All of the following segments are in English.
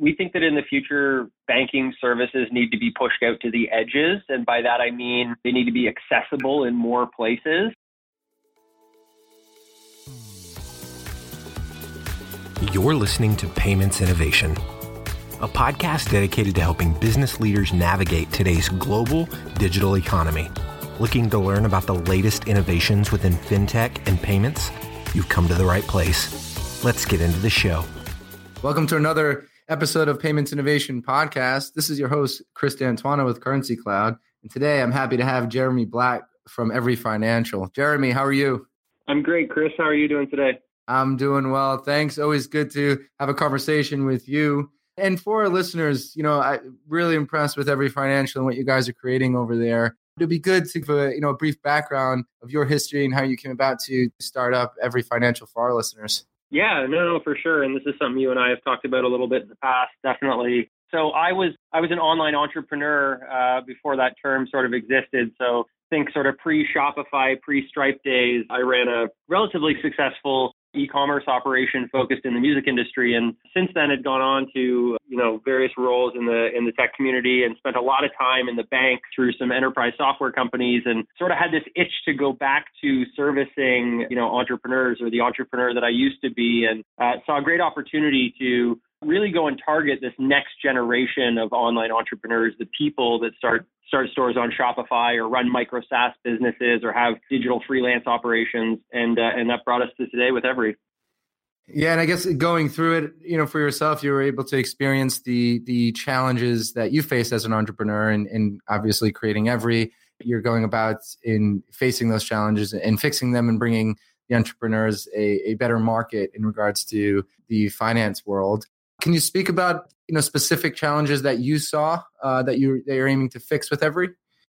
we think that in the future, banking services need to be pushed out to the edges. And by that, I mean they need to be accessible in more places. You're listening to Payments Innovation, a podcast dedicated to helping business leaders navigate today's global digital economy. Looking to learn about the latest innovations within fintech and payments? You've come to the right place. Let's get into the show. Welcome to another episode of Payments Innovation Podcast. This is your host, Chris D'Antuono with Currency Cloud. And today I'm happy to have Jeremy Black from Every Financial. Jeremy, how are you? I'm great, Chris. How are you doing today? I'm doing well. Thanks. Always good to have a conversation with you. And for our listeners, you know, I'm really impressed with Every Financial and what you guys are creating over there. It'd be good to give a, you know, a brief background of your history and how you came about to start up Every Financial for our listeners. Yeah, no, no, for sure. And this is something you and I have talked about a little bit in the past, definitely. So I was I was an online entrepreneur uh, before that term sort of existed. So think sort of pre Shopify, pre Stripe days. I ran a relatively successful e-commerce operation focused in the music industry. And since then had gone on to you know various roles in the in the tech community and spent a lot of time in the bank through some enterprise software companies and sort of had this itch to go back to servicing you know entrepreneurs or the entrepreneur that I used to be. And uh, saw a great opportunity to really go and target this next generation of online entrepreneurs, the people that start start stores on Shopify or run micro SaaS businesses or have digital freelance operations, and uh, and that brought us to today with Every. Yeah, and I guess going through it, you know, for yourself, you were able to experience the the challenges that you face as an entrepreneur, and, and obviously creating Every. You're going about in facing those challenges and fixing them, and bringing the entrepreneurs a, a better market in regards to the finance world. Can you speak about you know specific challenges that you saw uh, that you that you're aiming to fix with Every?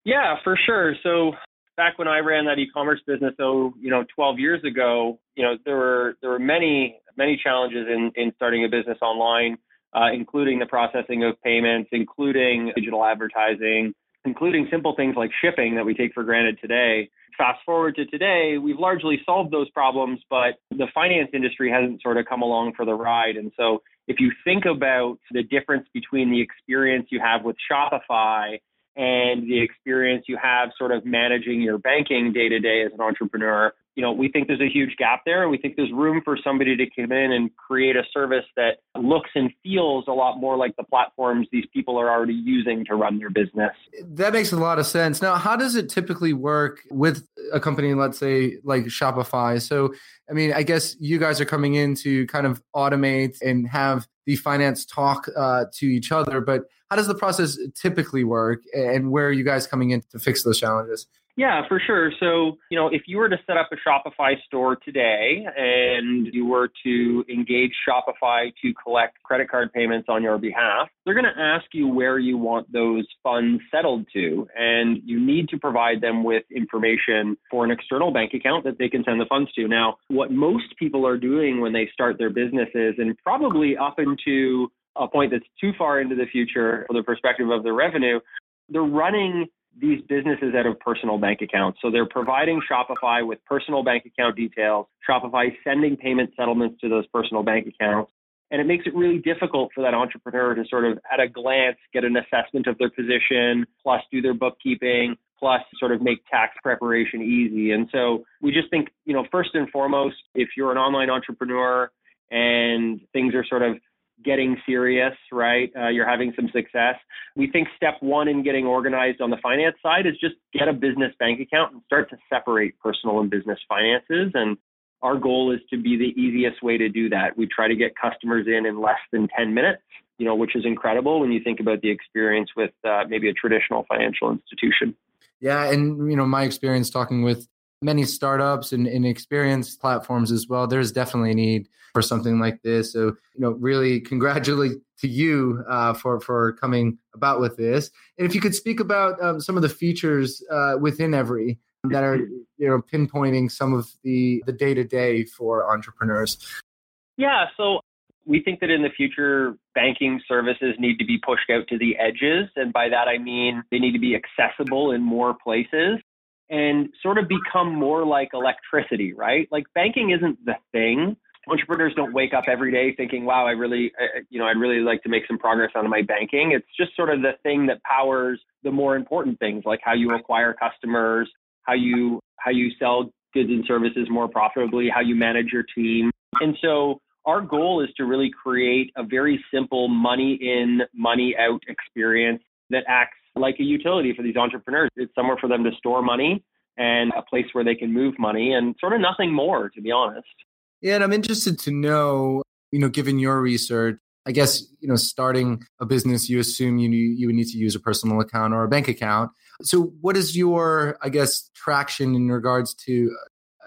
Yeah, for sure. So back when I ran that e-commerce business, so you know, 12 years ago, you know, there were there were many many challenges in in starting a business online, uh, including the processing of payments, including digital advertising, including simple things like shipping that we take for granted today. Fast forward to today, we've largely solved those problems, but the finance industry hasn't sort of come along for the ride. And so if you think about the difference between the experience you have with Shopify and the experience you have sort of managing your banking day to day as an entrepreneur, you know, we think there's a huge gap there. And we think there's room for somebody to come in and create a service that looks and feels a lot more like the platforms these people are already using to run their business. That makes a lot of sense. Now, how does it typically work with a company, let's say like Shopify? So, I mean, I guess you guys are coming in to kind of automate and have the finance talk uh, to each other, but how does the process typically work and where are you guys coming in to fix those challenges? Yeah, for sure. So, you know, if you were to set up a Shopify store today and you were to engage Shopify to collect credit card payments on your behalf, they're going to ask you where you want those funds settled to. And you need to provide them with information for an external bank account that they can send the funds to. Now, what most people are doing when they start their businesses, and probably up into a point that's too far into the future for the perspective of the revenue, they're running these businesses out of personal bank accounts. So they're providing Shopify with personal bank account details, Shopify sending payment settlements to those personal bank accounts. And it makes it really difficult for that entrepreneur to sort of at a glance get an assessment of their position, plus do their bookkeeping, plus sort of make tax preparation easy. And so we just think, you know, first and foremost, if you're an online entrepreneur and things are sort of getting serious, right? Uh, you're having some success. We think step one in getting organized on the finance side is just get a business bank account and start to separate personal and business finances. And our goal is to be the easiest way to do that. We try to get customers in in less than 10 minutes, you know, which is incredible when you think about the experience with uh, maybe a traditional financial institution. Yeah, and you know, my experience talking with many startups and, and experienced platforms as well. There's definitely a need for something like this. So, you know, really congratulate to you uh, for for coming about with this. And if you could speak about um, some of the features uh, within Every that are you know pinpointing some of the the day to day for entrepreneurs. Yeah. So we think that in the future, banking services need to be pushed out to the edges. And by that, I mean they need to be accessible in more places and sort of become more like electricity, right? Like banking isn't the thing. entrepreneurs don't wake up every day thinking, "Wow, I really, uh, uh, you know, I'd really like to make some progress on my banking." It's just sort of the thing that powers the more important things, like how you acquire customers, how you how you sell goods and services more profitably, how you manage your team, and so our goal is to really create a very simple money in, money out experience that acts like a utility for these entrepreneurs. It's somewhere for them to store money and a place where they can move money and sort of nothing more, to be honest. Yeah, and I'm interested to know, you know, given your research, I guess, you know, starting a business, you assume you you would need to use a personal account or a bank account. So what is your, I guess, traction in regards to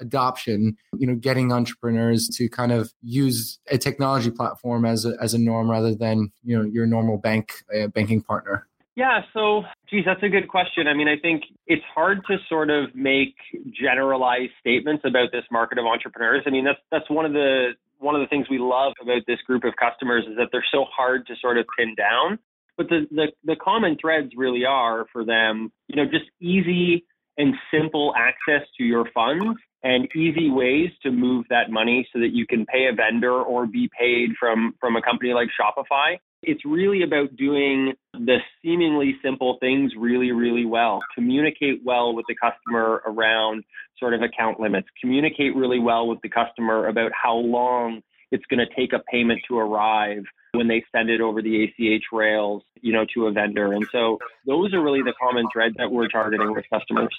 adoption, you know, getting entrepreneurs to kind of use a technology platform as a, as a norm rather than, you know, your normal bank uh, banking partner? Yeah, so geez, that's a good question. I mean, I think it's hard to sort of make generalized statements about this market of entrepreneurs. I mean, that's that's one of the one of the things we love about this group of customers is that they're so hard to sort of pin down. But the the, the common threads really are for them, you know, just easy and simple access to your funds and easy ways to move that money so that you can pay a vendor or be paid from from a company like Shopify. It's really about doing the seemingly simple things really, really well. Communicate well with the customer around sort of account limits. Communicate really well with the customer about how long it's going to take a payment to arrive when they send it over the ACH rails, you know, to a vendor. And so those are really the common threads that we're targeting with customers.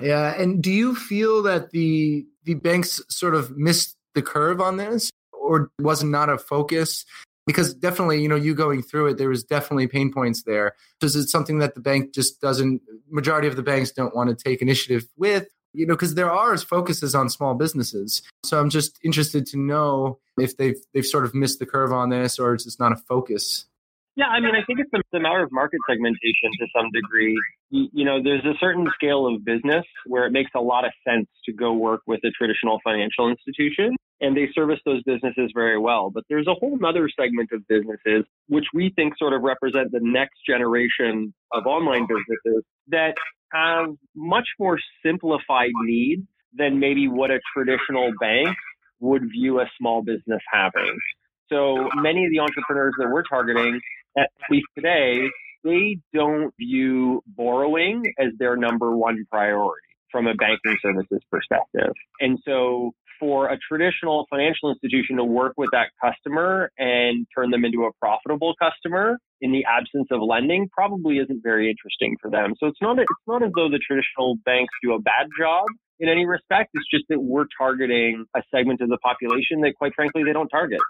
Yeah, and do you feel that the the banks sort of missed the curve on this or was not a focus because definitely you know you going through it there was definitely pain points there. Is it something that the bank just doesn't majority of the banks don't want to take initiative with? You know because there are focuses on small businesses. So i'm just interested to know if they've they've sort of missed the curve on this or it's just not a focus? Yeah, I mean, I think it's a matter of market segmentation to some degree. You, you, know, there's a certain scale of business where it makes a lot of sense to go work with a traditional financial institution, and they service those businesses very well. But there's a whole other segment of businesses which we think sort of represent the next generation of online businesses that have much more simplified needs than maybe what a traditional bank would view a small business having. So many of the entrepreneurs that we're targeting at least today, they don't view borrowing as their number one priority from a banking services perspective. And so for a traditional financial institution to work with that customer and turn them into a profitable customer in the absence of lending probably isn't very interesting for them. So it's not it's not as though the traditional banks do a bad job in any respect. It's just that we're targeting a segment of the population that quite frankly they don't target.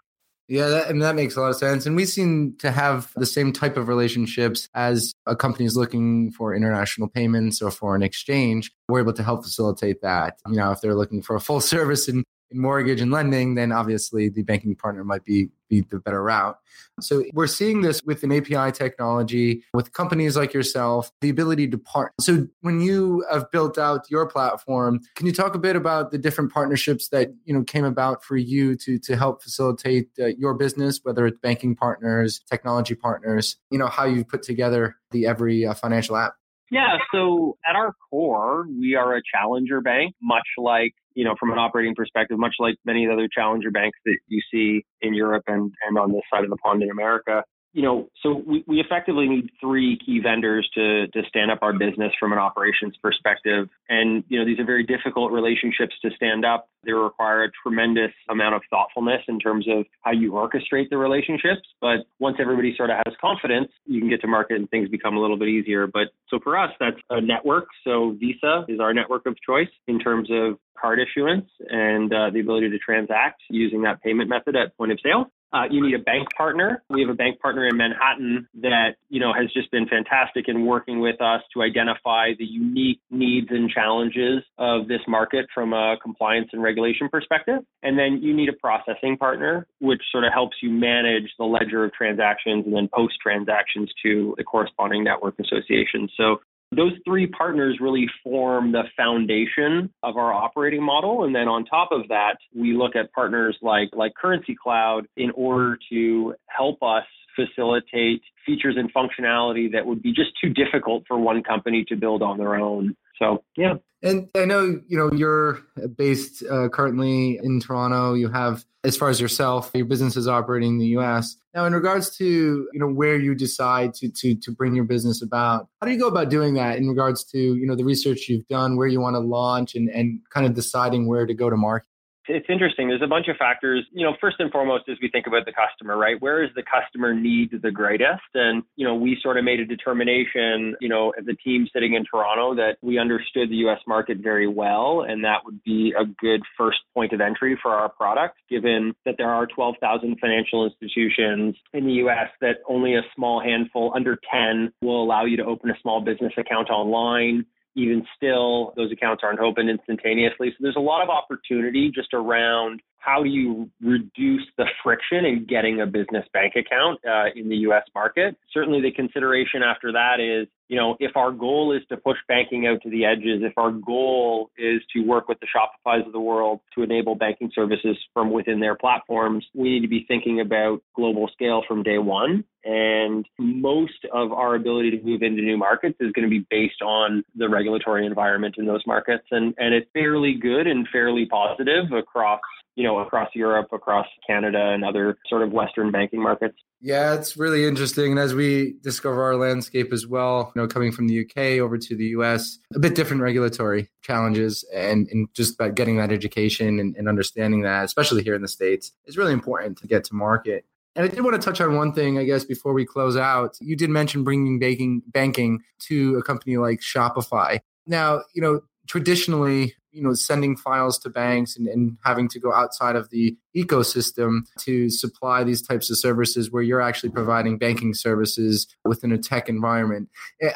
Yeah, that, and that makes a lot of sense. And we seem to have the same type of relationships as a company is looking for international payments or foreign exchange. We're able to help facilitate that. You know, if they're looking for a full service in in mortgage and lending, then obviously the banking partner might be, be the better route. So we're seeing this with an API technology, with companies like yourself, the ability to partner. So when you have built out your platform, can you talk a bit about the different partnerships that you know came about for you to to help facilitate uh, your business, whether it's banking partners, technology partners, you know how you put together the every uh, financial app? Yeah, so at our core, we are a challenger bank, much like you know, from an operating perspective, much like many of the other challenger banks that you see in Europe and, and on this side of the pond in America, you know, so we, we effectively need three key vendors to to stand up our business from an operations perspective. And, you know, these are very difficult relationships to stand up. They require a tremendous amount of thoughtfulness in terms of how you orchestrate the relationships. But once everybody sort of has confidence, you can get to market and things become a little bit easier. But so for us, that's a network. So Visa is our network of choice in terms of card issuance and uh, the ability to transact using that payment method at point of sale. Uh, you need a bank partner. We have a bank partner in Manhattan that you know has just been fantastic in working with us to identify the unique needs and challenges of this market from a compliance and regulation perspective. And then you need a processing partner, which sort of helps you manage the ledger of transactions and then post transactions to the corresponding network association. So those three partners really form the foundation of our operating model. And then on top of that, we look at partners like, like Currency Cloud in order to help us facilitate features and functionality that would be just too difficult for one company to build on their own. So, yeah. And I know, you know, you're based uh, currently in Toronto. You have, as far as yourself, your business is operating in the U.S. Now, in regards to, you know, where you decide to to to bring your business about, how do you go about doing that in regards to, you know, the research you've done, where you want to launch, and and kind of deciding where to go to market? It's interesting. There's a bunch of factors. You know, first and foremost, as we think about the customer, right? Where is the customer need the greatest? And, you know, we sort of made a determination, you know, as a team sitting in Toronto that we understood the US market very well. And that would be a good first point of entry for our product, given that there are 12,000 financial institutions in the US that only a small handful, under 10, will allow you to open a small business account online even still, those accounts aren't open instantaneously. So there's a lot of opportunity just around how do you reduce the friction in getting a business bank account uh, in the US market? Certainly, the consideration after that is, you know, if our goal is to push banking out to the edges, if our goal is to work with the Shopify's of the world to enable banking services from within their platforms, we need to be thinking about global scale from day one. And most of our ability to move into new markets is going to be based on the regulatory environment in those markets. And, and it's fairly good and fairly positive across you know, across Europe, across Canada, and other sort of Western banking markets. Yeah, it's really interesting. And as we discover our landscape as well, you know, coming from the UK over to the US, a bit different regulatory challenges and, and just about getting that education and, and understanding that, especially here in the States, is really important to get to market. And I did want to touch on one thing, I guess, before we close out. You did mention bringing banking, banking to a company like Shopify. Now, you know, traditionally you know sending files to banks and, and having to go outside of the ecosystem to supply these types of services where you're actually providing banking services within a tech environment.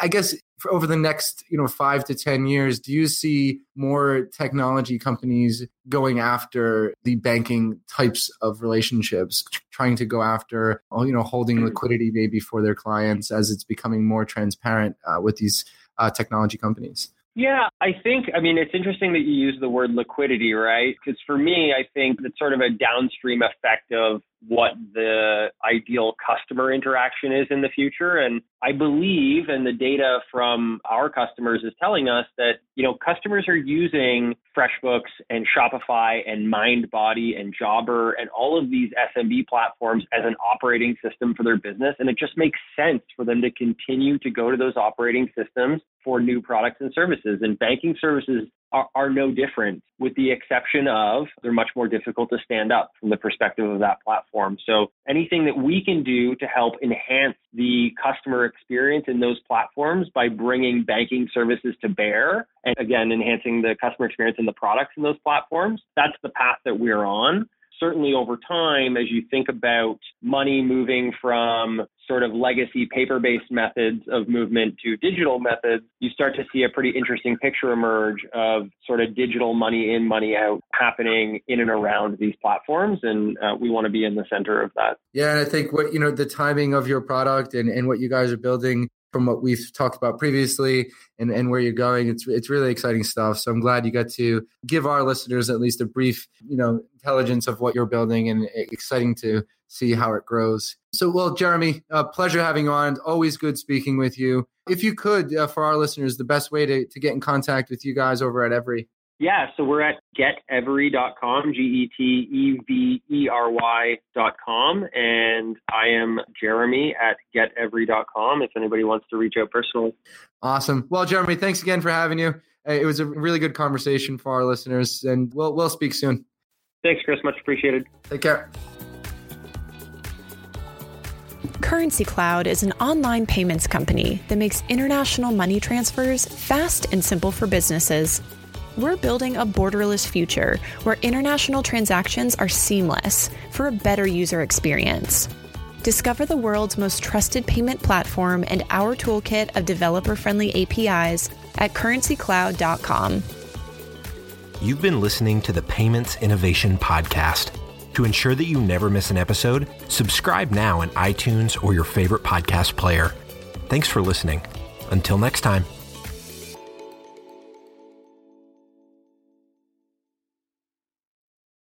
I guess over the next you know five to ten years do you see more technology companies going after the banking types of relationships trying to go after you know holding liquidity maybe for their clients as it's becoming more transparent uh, with these uh, technology companies yeah, I think, I mean, it's interesting that you use the word liquidity, right? Because for me, I think it's sort of a downstream effect of what the ideal customer interaction is in the future. And I believe, and the data from our customers is telling us that, you know, customers are using FreshBooks and Shopify and MindBody and Jobber and all of these SMB platforms as an operating system for their business. And it just makes sense for them to continue to go to those operating systems for new products and services. And banking services are, are, no different, with the exception of they're much more difficult to stand up from the perspective of that platform. So anything that we can do to help enhance the customer experience in those platforms by bringing banking services to bear, and again, enhancing the customer experience in the products in those platforms, that's the path that we're on certainly over time, as you think about money moving from sort of legacy paper based methods of movement to digital methods, you start to see a pretty interesting picture emerge of sort of digital money in, money out happening in and around these platforms. And uh, we want to be in the center of that. Yeah. And I think what, you know, the timing of your product and, and what you guys are building from what we've talked about previously and, and where you're going. It's it's really exciting stuff. So I'm glad you got to give our listeners at least a brief, you know, intelligence of what you're building and exciting to see how it grows. So, well, Jeremy, pleasure having you on. Always good speaking with you. If you could, uh, for our listeners, the best way to, to get in contact with you guys over at Every. Yeah, so we're at getevery.com, G E T E V E R Y.com. And I am Jeremy at getevery.com if anybody wants to reach out personally. Awesome. Well, Jeremy, thanks again for having you. Uh, it was a really good conversation for our listeners, and we'll, we'll speak soon. Thanks, Chris. Much appreciated. Take care. Currency Cloud is an online payments company that makes international money transfers fast and simple for businesses we're building a borderless future where international transactions are seamless for a better user experience. Discover the world's most trusted payment platform and our toolkit of developer friendly APIs at currencycloud.com. You've been listening to the Payments Innovation Podcast. To ensure that you never miss an episode, subscribe now in iTunes or your favorite podcast player. Thanks for listening. Until next time.